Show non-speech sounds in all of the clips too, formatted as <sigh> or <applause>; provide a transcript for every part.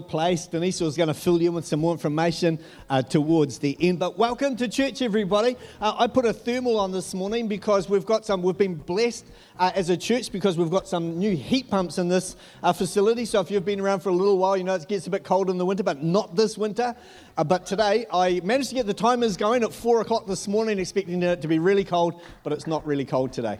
place. Denise was going to fill you in with some more information uh, towards the end. But welcome to church, everybody. Uh, I put a thermal on this morning because we've got some, we've been blessed uh, as a church because we've got some new heat pumps in this uh, facility. So if you've been around for a little while, you know it gets a bit cold in the winter, but not this winter. Uh, but today, I managed to get the timers going at four o'clock this morning, expecting it to be really cold, but it's not really cold today.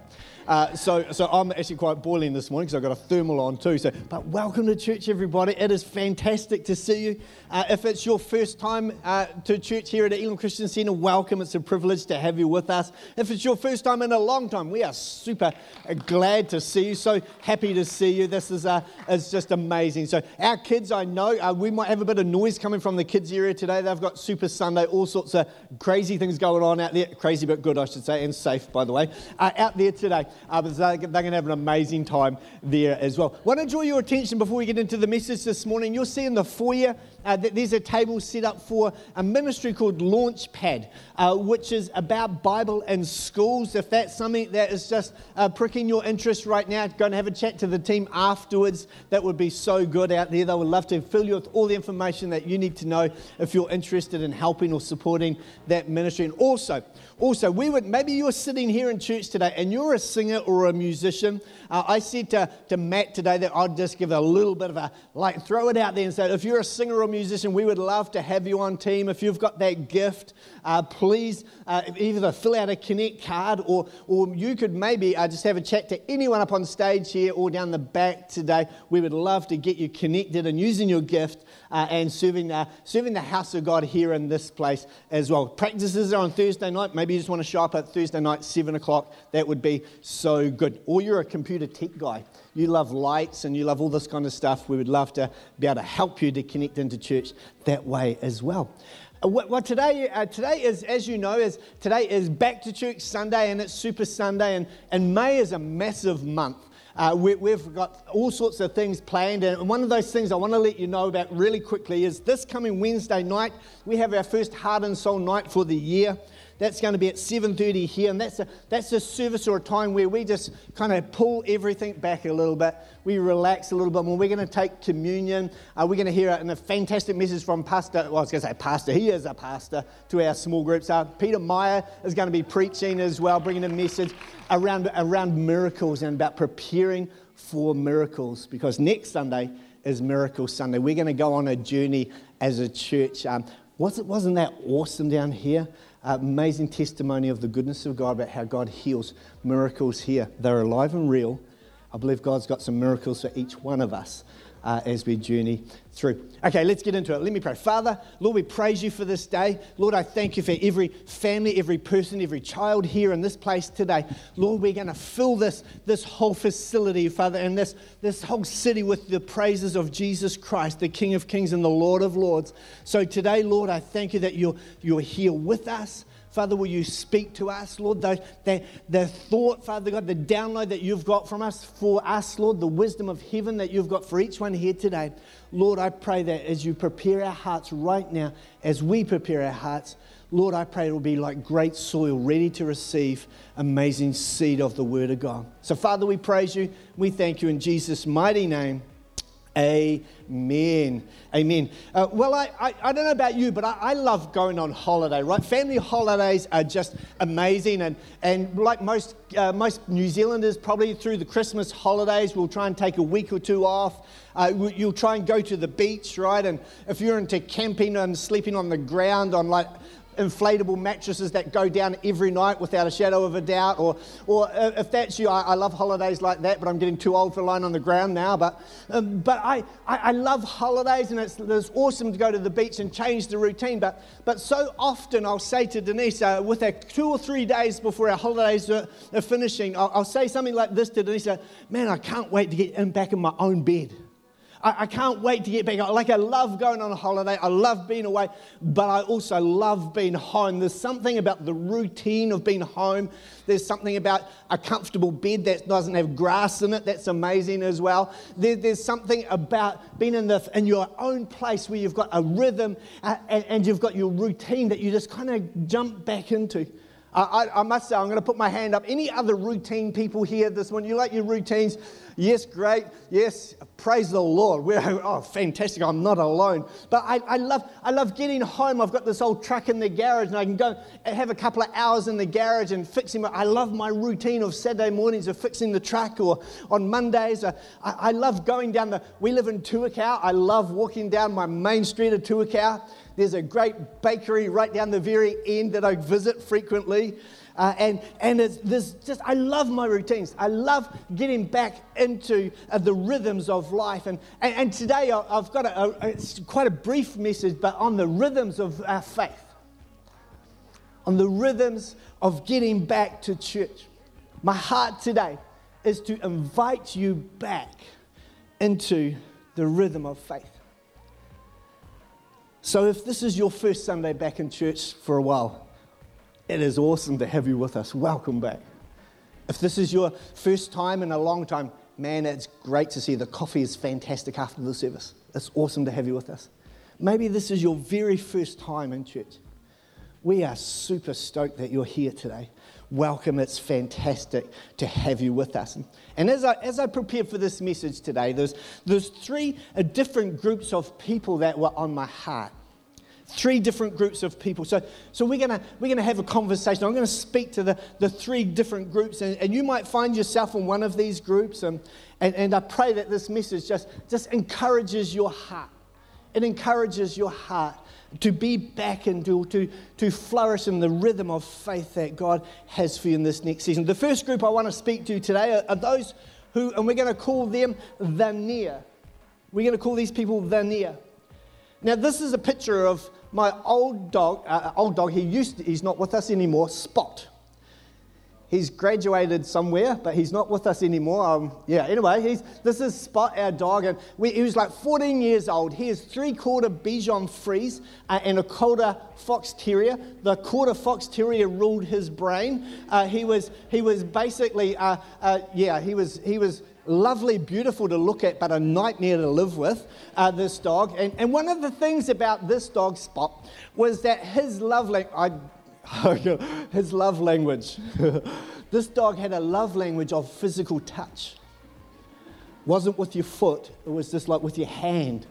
Uh, so, so I'm actually quite boiling this morning because I've got a thermal on too. So, but welcome to church, everybody. It is fantastic to see you. Uh, if it's your first time uh, to church here at Elim Christian Centre, welcome. It's a privilege to have you with us. If it's your first time in a long time, we are super uh, glad to see you. So happy to see you. This is, uh, is just amazing. So our kids, I know, uh, we might have a bit of noise coming from the kids area today. They've got Super Sunday, all sorts of crazy things going on out there. Crazy but good, I should say, and safe, by the way, out there today uh, but they're, going to have an amazing time there as well. I want to draw your attention before we get into the message this morning. You'll see in the foyer uh, there's a table set up for a ministry called Launchpad, uh, which is about Bible and schools. If that's something that is just uh, pricking your interest right now, go and have a chat to the team afterwards. That would be so good out there. They would love to fill you with all the information that you need to know if you're interested in helping or supporting that ministry. And also, also, we would maybe you're sitting here in church today and you're a singer or a musician. Uh, I said to, to Matt today that I'd just give a little bit of a like throw it out there and say, if you're a singer or musician, we would love to have you on team. If you've got that gift, uh, please uh, either fill out a Connect card or, or you could maybe uh, just have a chat to anyone up on stage here or down the back today. We would love to get you connected and using your gift uh, and serving, uh, serving the house of God here in this place as well. Practices are on Thursday night. Maybe you just want to show up at Thursday night, 7 o'clock. That would be so good. Or you're a computer tech guy you love lights and you love all this kind of stuff, we would love to be able to help you to connect into church that way as well. Uh, well, today, uh, today is, as you know, is today is Back to Church Sunday and it's Super Sunday, and, and May is a massive month. Uh, we, have got all sorts of things planned, and one of those things I want to let you know about really quickly is this coming Wednesday night, we have our first Heart and Soul night for the year. That's going to be at 7.30 here, and that's a, that's a service or a time where we just kind of pull everything back a little bit. We relax a little bit more. We're going to take communion. Uh, we're going to hear a, a fantastic message from Pastor, well, I was going to say pastor, he is a pastor to our small groups. Uh, Peter Meyer is going to be preaching as well, bringing a message around, around miracles and about preparing for miracles, because next Sunday is Miracle Sunday. We're going to go on a journey as a church. Um, wasn't, wasn't that awesome down here? Amazing testimony of the goodness of God about how God heals miracles here. They're alive and real. I believe God's got some miracles for each one of us uh, as we journey through. Okay, let's get into it. Let me pray. Father, Lord, we praise you for this day. Lord, I thank you for every family, every person, every child here in this place today. Lord, we're going to fill this, this whole facility, Father, and this, this whole city with the praises of Jesus Christ, the King of Kings and the Lord of Lords. So today, Lord, I thank you that you're, you're here with us. Father, will you speak to us, Lord? The, the, the thought, Father God, the download that you've got from us for us, Lord, the wisdom of heaven that you've got for each one here today. Lord, I pray that as you prepare our hearts right now, as we prepare our hearts, Lord, I pray it will be like great soil ready to receive amazing seed of the Word of God. So, Father, we praise you. We thank you in Jesus' mighty name. Amen. Amen. Uh, well, I, I, I, don't know about you, but I, I, love going on holiday, right? Family holidays are just amazing. And, and like most, uh, most New Zealanders, probably through the Christmas holidays, we'll try and take a week or two off. Uh, you'll try and go to the beach, right? And if you're into camping and sleeping on the ground on like inflatable mattresses that go down every night without a shadow of a doubt. Or, or uh, if that's you, I, I love holidays like that, but I'm getting too old for lying on the ground now. But, um, but I, I, I, love holidays, and it's, it's awesome to go to the beach and change the routine. But, but so often I'll say to Denise, uh, with our two or three days before our holidays are, are finishing, I'll, I'll, say something like this to Denise Man, I can't wait to get in, back in my own bed. I, I can't wait to get back. Like, I love going on a holiday. I love being away, but I also love being home. There's something about the routine of being home. There's something about a comfortable bed that doesn't have grass in it. That's amazing as well. There, there's something about being in, the, in your own place where you've got a rhythm uh, and, and you've got your routine that you just kind of jump back into. I, I, must say, I'm going to put my hand up. Any other routine people here this morning? You like your routines? Yes, great. Yes, praise the Lord. We're, <laughs> oh, fantastic. I'm not alone. But I, I, love, I love getting home. I've got this old truck in the garage, and I can go have a couple of hours in the garage and fixing. I love my routine of Saturday mornings of fixing the truck, or on Mondays. I, I love going down the. We live in Tuakau. I love walking down my main street of Tuakau. There's a great bakery right down the very end that I visit frequently. Uh, and and there's just, I love my routines. I love getting back into uh, the rhythms of life. And, and, and today I've got a, a, it's quite a brief message, but on the rhythms of our faith, on the rhythms of getting back to church. My heart today is to invite you back into the rhythm of faith. So, if this is your first Sunday back in church for a while, it is awesome to have you with us. Welcome back. If this is your first time in a long time, man, it's great to see. The coffee is fantastic after the service. It's awesome to have you with us. Maybe this is your very first time in church. We are super stoked that you're here today. Welcome, it's fantastic to have you with us. And as I, as I prepared for this message today, there's, there's three uh, different groups of people that were on my heart. Three different groups of people. So, so we're going we're gonna have a conversation. I'm going to speak to the, the three different groups, and, and you might find yourself in one of these groups. And, and, and I pray that this message just, just encourages your heart. It encourages your heart to be back and to, to, to flourish in the rhythm of faith that God has for you in this next season. The first group I want to speak to today are, are those who, and we're going to call them the near. We're going to call these people the near. Now, this is a picture of my old dog, uh, old dog, he used to, he's not with us anymore, Spot. He's graduated somewhere, but he's not with us anymore. Um, yeah, anyway, he's, this is Spot, our dog, and we, he was like 14 years old. He is three quarter Bichon Frise uh, and a quarter Fox Terrier. The quarter Fox Terrier ruled his brain. Uh, he, was, he was basically, uh, uh, yeah, he was, he was lovely, beautiful to look at, but a nightmare to live with, uh, this dog. And, and one of the things about this dog, Spot, was that his love language, his love language, <laughs> this dog had a love language of physical touch. Wasn't with your foot, it was just like with your hand.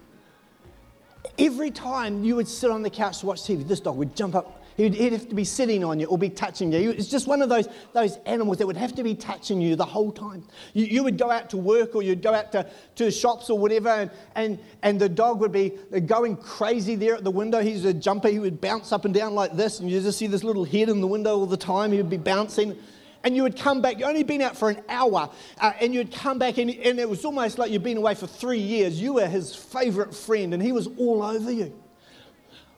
Every time you would sit on the couch to watch TV, this dog would jump up He'd, he'd, have to be sitting on you or be touching you. It's just one of those, those animals that would have to be touching you the whole time. You, you would go out to work or you'd go out to, to shops or whatever, and, and, and the dog would be going crazy there at the window. He's a jumper. He would bounce up and down like this, and you just see this little head in the window all the time. He would be bouncing and you would come back. You'd only been out for an hour, uh, and you'd come back, and, and, it was almost like you'd been away for three years. You were his favorite friend, and he was all over you.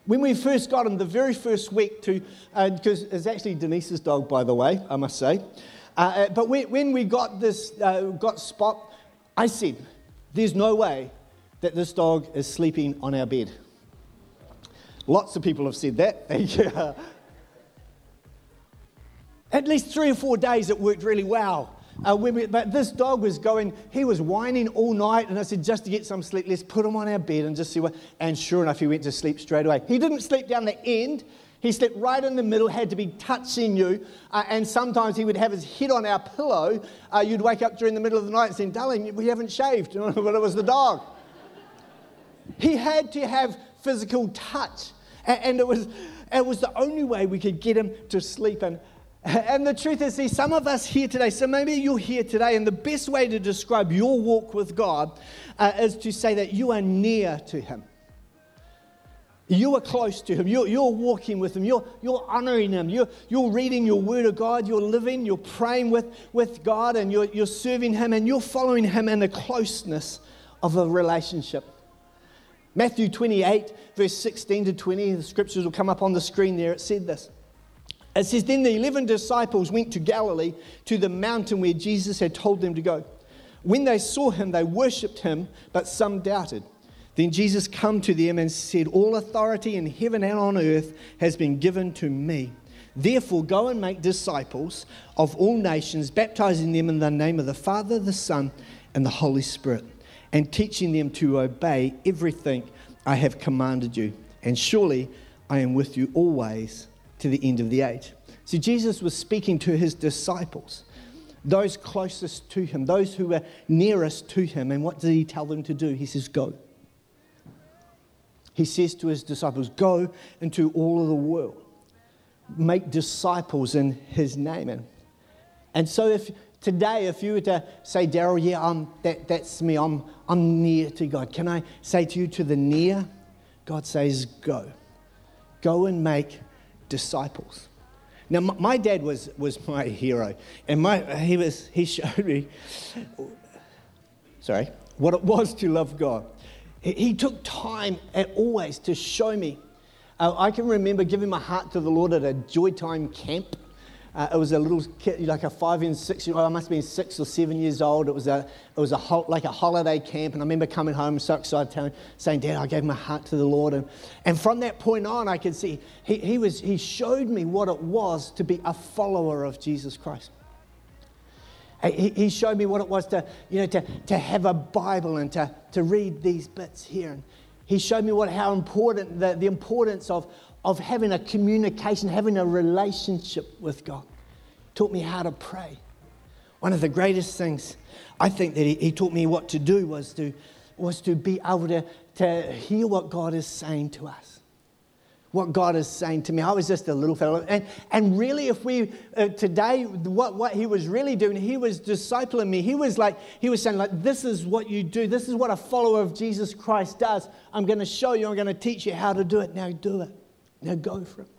When we first got him, the very first week to, because uh, it's actually Denise's dog, by the way, I must say. Uh, uh but when, when, we got this, uh, got Spot, I said, there's no way that this dog is sleeping on our bed. Lots of people have said that. <laughs> At least three or four days it worked really well. Uh, we, but this dog was going, he was whining all night, and I said, just to get some sleep, let's put him on our bed and just see what. And sure enough, he went to sleep straight away. He didn't sleep down the end, he slept right in the middle, had to be touching you, uh, and sometimes he would have his head on our pillow. Uh, you'd wake up during the middle of the night and say, darling, we haven't shaved. <laughs> but it was the dog. He had to have physical touch, and, and it, was, it was the only way we could get him to sleep. And <laughs> and the truth is, see, some of us here today, so maybe you're here today, and the best way to describe your walk with God uh, is to say that you are near to Him. You are close to Him. You're, you're walking with Him. You're, you're honoring Him. You're, you're reading your Word of God. You're living. You're praying with, with God, and you're, you're serving Him, and you're following Him in the closeness of a relationship. Matthew 28, verse 16 to 20, the scriptures will come up on the screen there. It said this. It says, Then the 11 disciples went to Galilee, to the mountain where Jesus had told them to go. When they saw him, they worshipped him, but some doubted. Then Jesus came to them and said, All authority in heaven and on earth has been given to me. Therefore, go and make disciples of all nations, baptizing them in the name of the Father, the Son, and the Holy Spirit, and teaching them to obey everything I have commanded you. And surely I am with you always to the end of the age. So Jesus was speaking to his disciples. those closest to him, those who were nearest to him. And what did he tell them to do? He says, Go. He says to his disciples, Go into all of the world, make disciples in his name. And, and so, if today, if you were to say, Daryl, yeah, I'm, that, that's me, I'm, I'm near to God, can I say to you, to the near, God says, Go. Go and make disciples. Now, my dad was, was my hero, and my, he, was, he showed me, sorry, what it was to love God. He, he took time at always to show me. Uh, I can remember giving my heart to the Lord at a Joy Time camp uh, it was a little kid, like a five and six year old, I must have been six or seven years old. It was, a, it was a ho- like a holiday camp. And I remember coming home so excited, telling, saying, Dad, I gave my heart to the Lord. And, and from that point on, I could see he, he, was, he showed me what it was to be a follower of Jesus Christ. He, he showed me what it was to, you know, to, to have a Bible and to, to read these bits here. And he showed me what, how important, the, the importance of, of having a communication, having a relationship with God. Taught me how to pray. One of the greatest things I think that he, he taught me what to do was to, was to be able to, to hear what God is saying to us what God is saying to me. I was just a little fellow. And, and really, if we, uh, today, what, what he was really doing, he was discipling me. He was like, he was saying, like, this is what you do. This is what a follower of Jesus Christ does. I'm going to show you, I'm going to teach you how to do it. Now do it. Now go for it.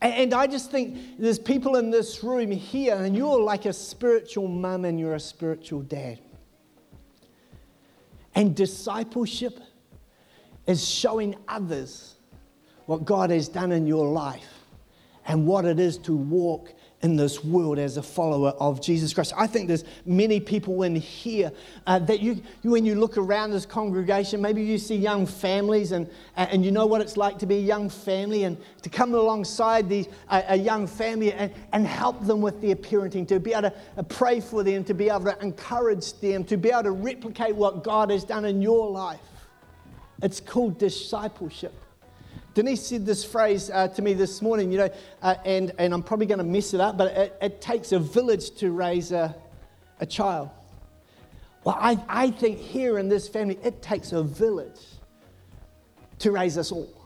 And I just think there's people in this room here, and you're like a spiritual mum and you're a spiritual dad. And discipleship is showing others what God has done in your life and what it is to walk in this world as a follower of Jesus Christ. I think there's many people in here uh, that you, when you look around this congregation, maybe you see young families and, and you know what it's like to be a young family and to come alongside these, uh, a young family and, and help them with their parenting, to be able to uh, pray for them, to be able to encourage them, to be able to replicate what God has done in your life. It's called discipleship. Denise said this phrase uh, to me this morning, you know, uh, and, and I'm probably going to mess it up, but it, it, takes a village to raise a, a child. Well, I, I think here in this family, it takes a village to raise us all.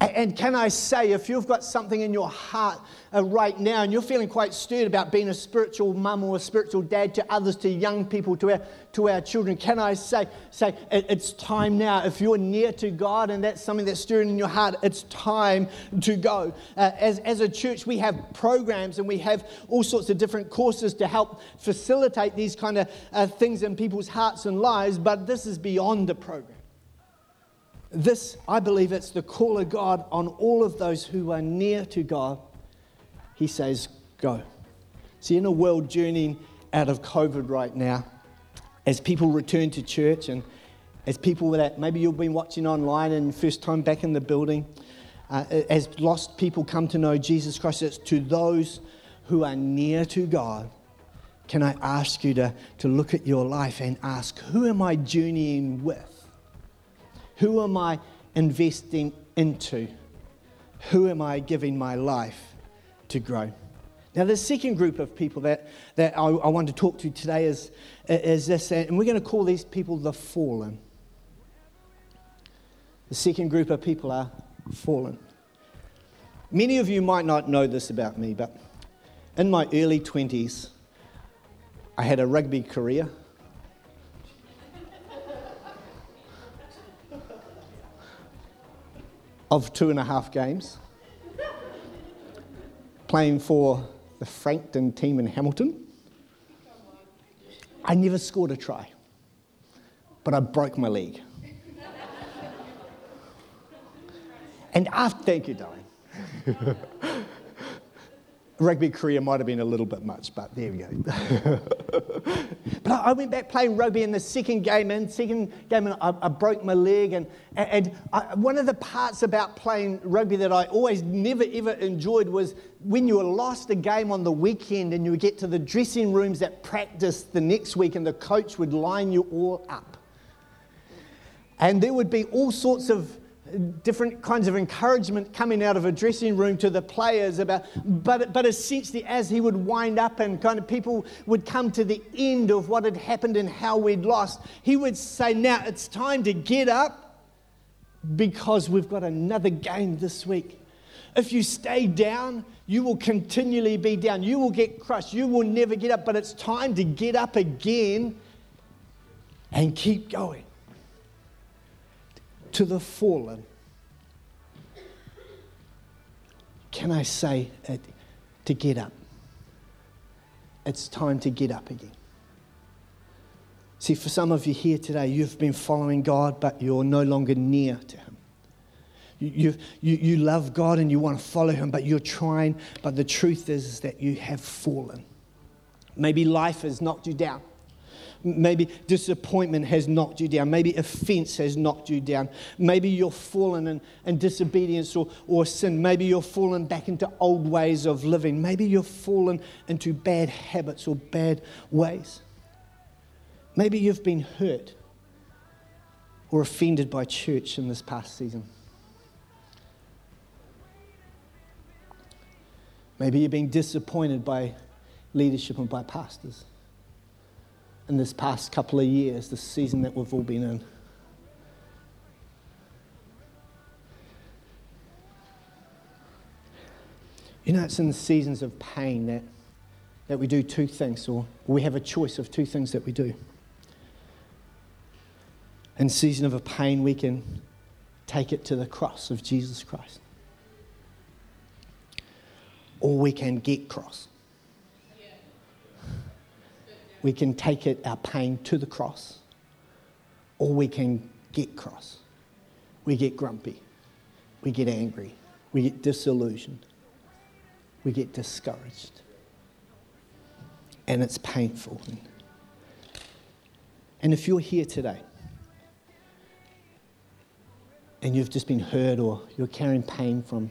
And can I say, if you've got something in your heart uh, right now and you're feeling quite stirred about being a spiritual mum or a spiritual dad to others, to young people, to our, to our children, can I say, say it's time now. If you're near to God and that's something that's stirring in your heart, it's time to go. Uh, as, as a church, we have programs and we have all sorts of different courses to help facilitate these kind of uh, things in people's hearts and lives, but this is beyond the program. This, I believe, it's the call of God on all of those who are near to God. He says, Go. See, in a world journeying out of COVID right now, as people return to church and as people that maybe you've been watching online and first time back in the building, uh, as lost people come to know Jesus Christ, it's to those who are near to God. Can I ask you to, to look at your life and ask, who am I journeying with? Who am I investing into? Who am I giving my life to grow? Now, the second group of people that, that I, I want to talk to today is, is this, and we're going to call these people the fallen. The second group of people are fallen. Many of you might not know this about me, but in my early 20s, I had a rugby career. Of two and a half games, playing for the Frankton team in Hamilton. I never scored a try, but I broke my leg. and after, thank you, darling. <laughs> rugby career might have been a little bit much, but there we go. <laughs> <laughs> but I went back playing rugby in the second game, and second game, and I, I broke my leg. And, and I, one of the parts about playing rugby that I always never ever enjoyed was when you lost a game on the weekend and you would get to the dressing rooms that practice the next week, and the coach would line you all up. And there would be all sorts of different kinds of encouragement coming out of a dressing room to the players about, but, but essentially as he would wind up and kind of people would come to the end of what had happened and how we'd lost, he would say, now it's time to get up because we've got another game this week. If you stay down, you will continually be down. You will get crushed. You will never get up, but it's time to get up again and keep going to the fallen, can I say it, to get up? It's time to get up again. See, for some of you here today, you've been following God, but you're no longer near to Him. You, you, you love God and you want to follow Him, but you're trying, but the truth is, is that you have fallen. Maybe life has knocked you down. Maybe disappointment has knocked you down. Maybe offense has knocked you down. Maybe you're fallen in, in disobedience or, or sin. Maybe you're fallen back into old ways of living. Maybe you're fallen into bad habits or bad ways. Maybe you've been hurt or offended by church in this past season. Maybe you've been disappointed by leadership and by pastors in this past couple of years, this season that we've all been in. You know, it's in the seasons of pain that, that we do two things, or we have a choice of two things that we do. In season of a pain, we can take it to the cross of Jesus Christ. Or we can get cross we can take it, our pain, to the cross, or we can get cross. We get grumpy, we get angry, we get disillusioned, we get discouraged. And it's painful. And if you're here today and you've just been hurt or you're carrying pain from,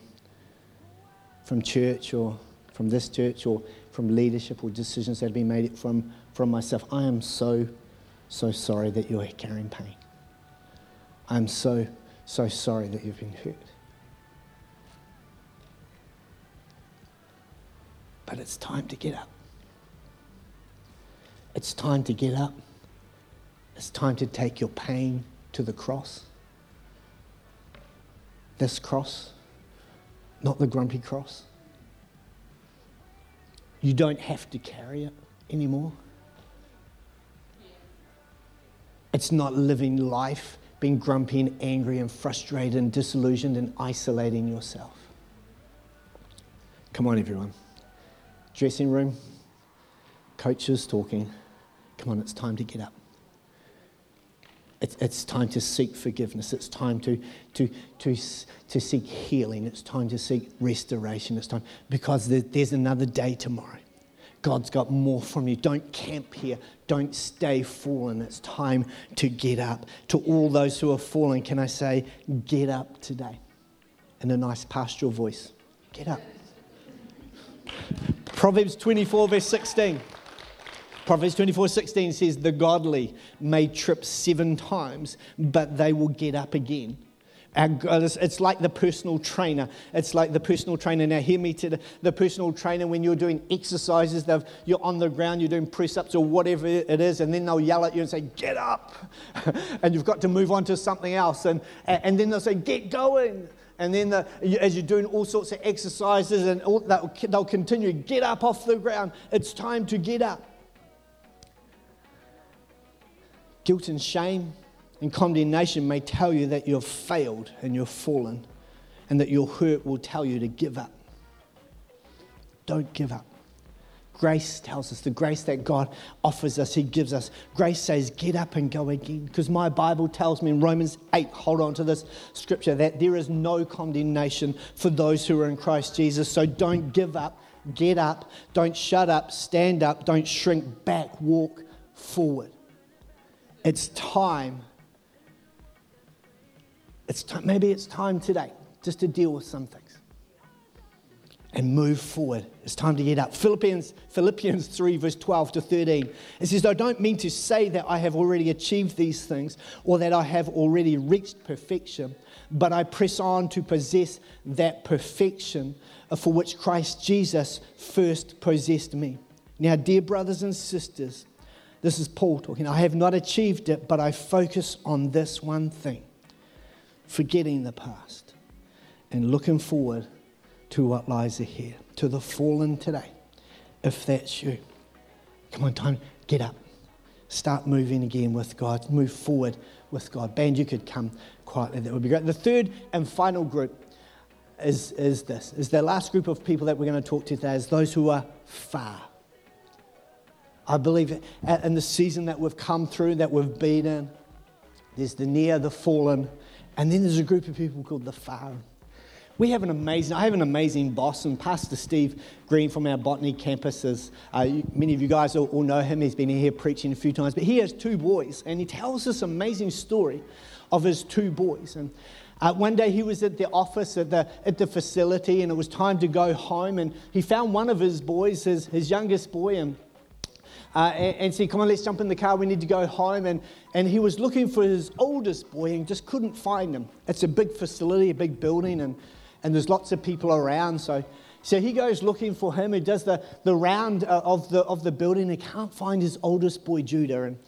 from church or from this church or from leadership or decisions that have been made from from myself, I am so, so sorry that you're carrying pain. I'm so, so sorry that you've been hurt. But it's time to get up. It's time to get up. It's time to take your pain to the cross. This cross, not the grumpy cross. You don't have to carry it anymore. It's not living life being grumpy and angry and frustrated and disillusioned and isolating yourself. Come on, everyone. Dressing room, coaches talking. Come on, it's time to get up. It's, time to seek forgiveness. It's time to, to, to, to seek healing. It's time to seek restoration. It's time because there's another day tomorrow. God's got more from you. Don't camp here. Don't stay fallen. It's time to get up. To all those who are fallen, can I say, get up today? In a nice pastoral voice. Get up. Proverbs 24, verse 16. Proverbs 24, 16 says, The godly may trip seven times, but they will get up again. It's like the personal trainer. It's like the personal trainer. Now, hear me to the, the personal trainer when you're doing exercises, you're on the ground, you're doing press ups or whatever it is, and then they'll yell at you and say, Get up! <laughs> and you've got to move on to something else. And, and then they'll say, Get going! And then the, as you're doing all sorts of exercises, and all, they'll, they'll continue, Get up off the ground. It's time to get up. Guilt and shame and condemnation may tell you that you've failed and you've fallen, and that your hurt will tell you to give up. Don't give up. Grace tells us the grace that God offers us, He gives us. Grace says, get up and go again. Because my Bible tells me in Romans 8, hold on to this scripture, that there is no condemnation for those who are in Christ Jesus. So don't give up, get up, don't shut up, stand up, don't shrink back, walk forward. It's time it's time, maybe it's time today just to deal with some things and move forward. It's time to get up. Philippians, Philippians 3, verse 12 to 13. It says, I don't mean to say that I have already achieved these things or that I have already reached perfection, but I press on to possess that perfection for which Christ Jesus first possessed me. Now, dear brothers and sisters, this is Paul talking. I have not achieved it, but I focus on this one thing forgetting the past and looking forward to what lies ahead, to the fallen today. If that's you, come on, time, get up. Start moving again with God. Move forward with God. Band, you could come quietly. That would be great. The third and final group is, is this, is the last group of people that we're going to talk to today is those who are far. I believe in the season that we've come through, that we've been in, there's the near, the fallen, and then there's a group of people called the Farm. We have an amazing, I have an amazing boss, and Pastor Steve Green from our botany campuses. Uh, many of you guys all, all know him. He's been here preaching a few times, but he has two boys, and he tells this amazing story of his two boys. And uh, one day he was at the office at the, at the facility, and it was time to go home, and he found one of his boys, his, his youngest boy, and uh, and, and, said, Come on, let's jump in the car. We need to go home. And, and he was looking for his oldest boy and just couldn't find him. It's a big facility, a big building, and and there's lots of people around. So, so he goes looking for him. He does the, the round uh, of the, of the building. He can't find his oldest boy, Judah. And,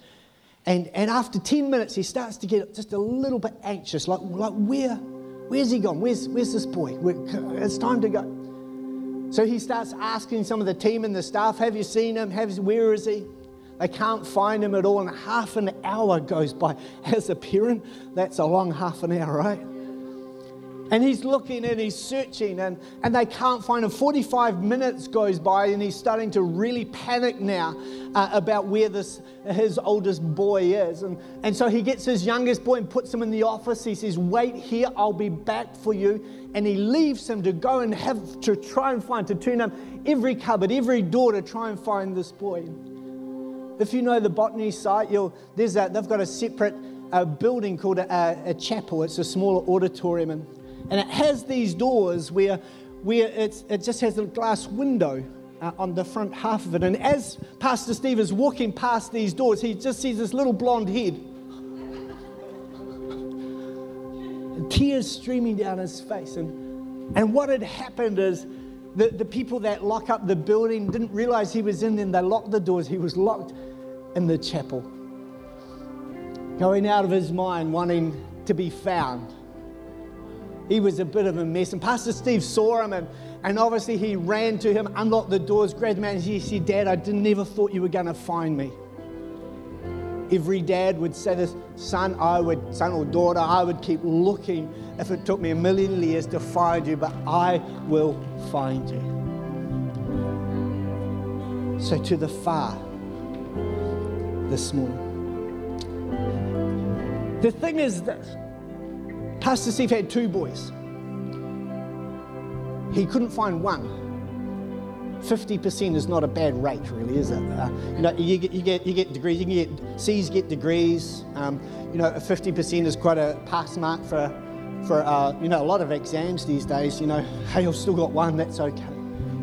and, and after 10 minutes, he starts to get just a little bit anxious like, like where, where's he gone? Where's, where's this boy? It's time to go. So he starts asking some of the team and the staff, Have you seen him? Have, where is he? They can't find him at all. And half an hour goes by. <laughs> As a parent, that's a long half an hour, right? And he's looking and he's searching and, and they can't find him. 45 minutes goes by and he's starting to really panic now uh, about where this, his oldest boy is. And, and so he gets his youngest boy and puts him in the office. He says, Wait here, I'll be back for you. And he leaves him to go and have to try and find, to turn up every cupboard, every door to try and find this boy. If you know the botany site, you'll, there's a, they've got a separate uh, building called a, a, a chapel. It's a smaller auditorium. And and it has these doors where, where it just has a glass window uh, on the front half of it. And as Pastor Steve is walking past these doors, he just sees this little blonde head. Tears streaming down his face. And, and what had happened is the, the people that lock up the building didn't realize he was in there. They locked the doors. He was locked in the chapel, going out of his mind, wanting to be found he was a bit of a mess. And Pastor Steve saw him, and, and obviously he ran to him, unlocked the doors, grabbed him, and he said, Dad, I didn't, never thought you were going to find me. Every dad would say this, son, I would, son or daughter, I would keep looking if it took me a million years to find you, but I will find you. So to the far this morning. The thing is this Pastor Steve had two boys. He couldn't find one. 50% is not a bad rate, really, is it? Uh, you know, you get, you, get, you get degrees, you can get, C's get degrees. Um, you know, 50% is quite a pass mark for, for uh, you know, a lot of exams these days. You know, <laughs> hey, I've still got one, that's okay.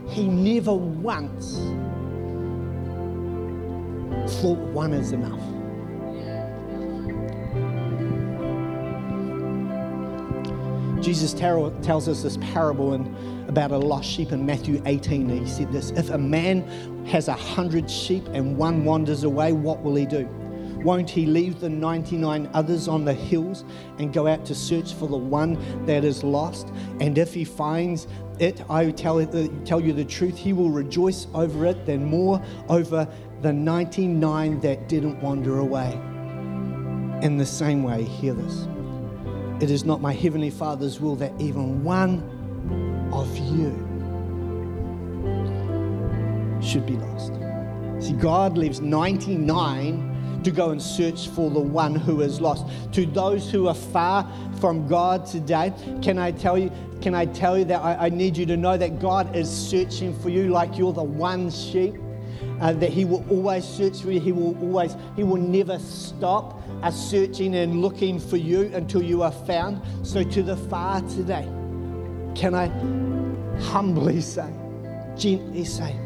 He never once thought one is enough. Jesus tells us this parable in, about a lost sheep in Matthew 18. He said this If a man has a hundred sheep and one wanders away, what will he do? Won't he leave the 99 others on the hills and go out to search for the one that is lost? And if he finds it, I tell, tell you the truth, he will rejoice over it than more over the 99 that didn't wander away. In the same way, hear this. It is not my heavenly Father's will that even one of you should be lost. See, God leaves 99 to go and search for the one who is lost. To those who are far from God today, can I tell you? Can I tell you that I, I need you to know that God is searching for you like you're the one sheep? Uh, that He will always search for you. He will always, He will never stop searching and looking for you until you are found. So, to the far today, can I humbly say, gently say,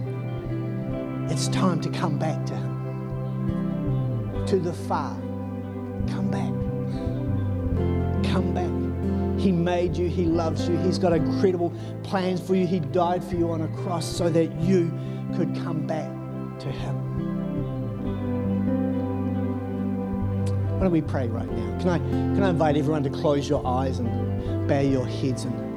it's time to come back to Him, to the far. Come back. Come back. He made you, He loves you, He's got incredible plans for you. He died for you on a cross so that you could come back to Him. Why don't we pray right now? Can I, can I invite everyone to close your eyes and bow your heads and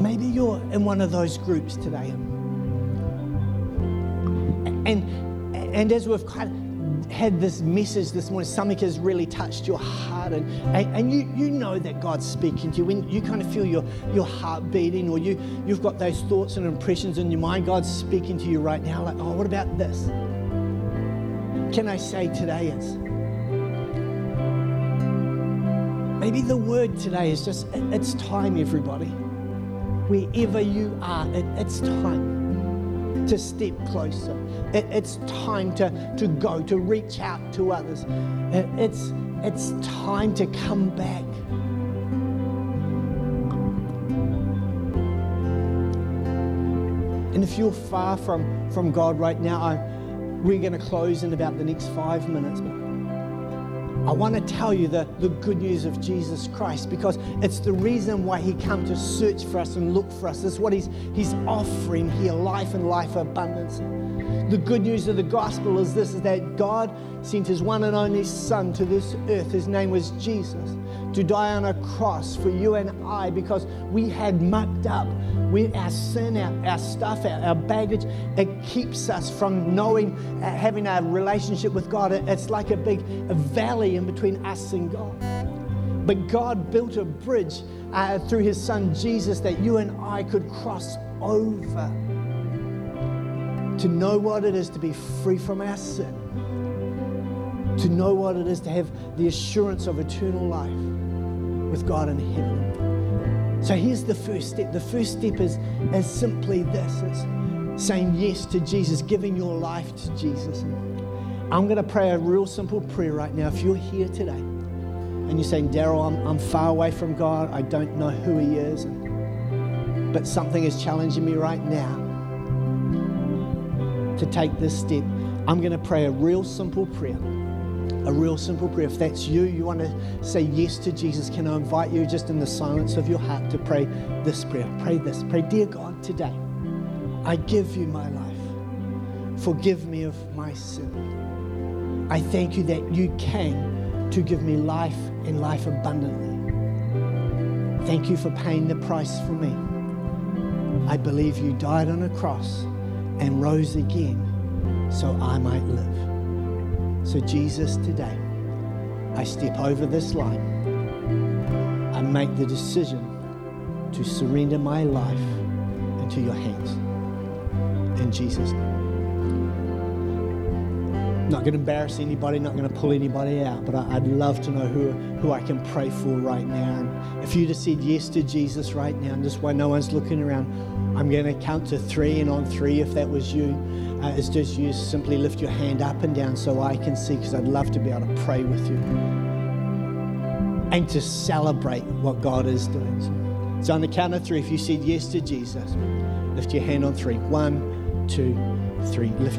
maybe you're in one of those groups today. And and as we've kind of had this message this morning, something has really touched your heart, and, and, and, you, you know that God's speaking to you. When you kind of feel your, your heart beating, or you, you've got those thoughts and impressions in your mind, God's speaking to you right now, like, oh, what about this? Can I say today it's maybe the word today is just, it's time, everybody. Wherever you are, it, it's time to step closer. It, it's time to, to go, to reach out to others. It, it's, it's time to come back. And if you're far from, from God right now, I, we're going to close in about the next five minutes. I want to tell you the, the good news of Jesus Christ because it's the reason why he came to search for us and look for us. It's what he's, he's offering here, life and life abundance. The good news of the gospel is this is that God sent his one and only son to this earth. His name was Jesus to die on a cross for you and I because we had mucked up. We, our sin, our, our stuff, our, our baggage, it keeps us from knowing, uh, having a relationship with God. It, it's like a big a valley in between us and God. But God built a bridge uh, through his son Jesus that you and I could cross over to know what it is to be free from our sin, to know what it is to have the assurance of eternal life with God in heaven. So here's the first step. The first step is, is simply this it's saying yes to Jesus, giving your life to Jesus. I'm going to pray a real simple prayer right now. If you're here today and you're saying, Daryl, I'm, I'm far away from God, I don't know who He is, but something is challenging me right now to take this step, I'm going to pray a real simple prayer a real simple prayer. If that's you, you want to say yes to Jesus, can I invite you just in the silence of your heart to pray this prayer? Pray this. Pray, Dear God, today I give you my life. Forgive me of my sin. I thank you that you came to give me life and life abundantly. Thank you for paying the price for me. I believe you died on a cross and rose again so I might live. So, Jesus, today, I step over this line. I make the decision to surrender my life into your hands. In Jesus' name. Not going to embarrass anybody, not going to pull anybody out, but I'd love to know who, who I can pray for right now. And if you just said yes to Jesus right now, and just while no one's looking around, I'm going to count to three, and on three, if that was you, uh, just you simply lift your hand up and down so I can see, because I'd love to be able to pray with you and to celebrate what God is doing. So on the count of three, if you said yes to Jesus, lift your hand on three. One, two, three. Lift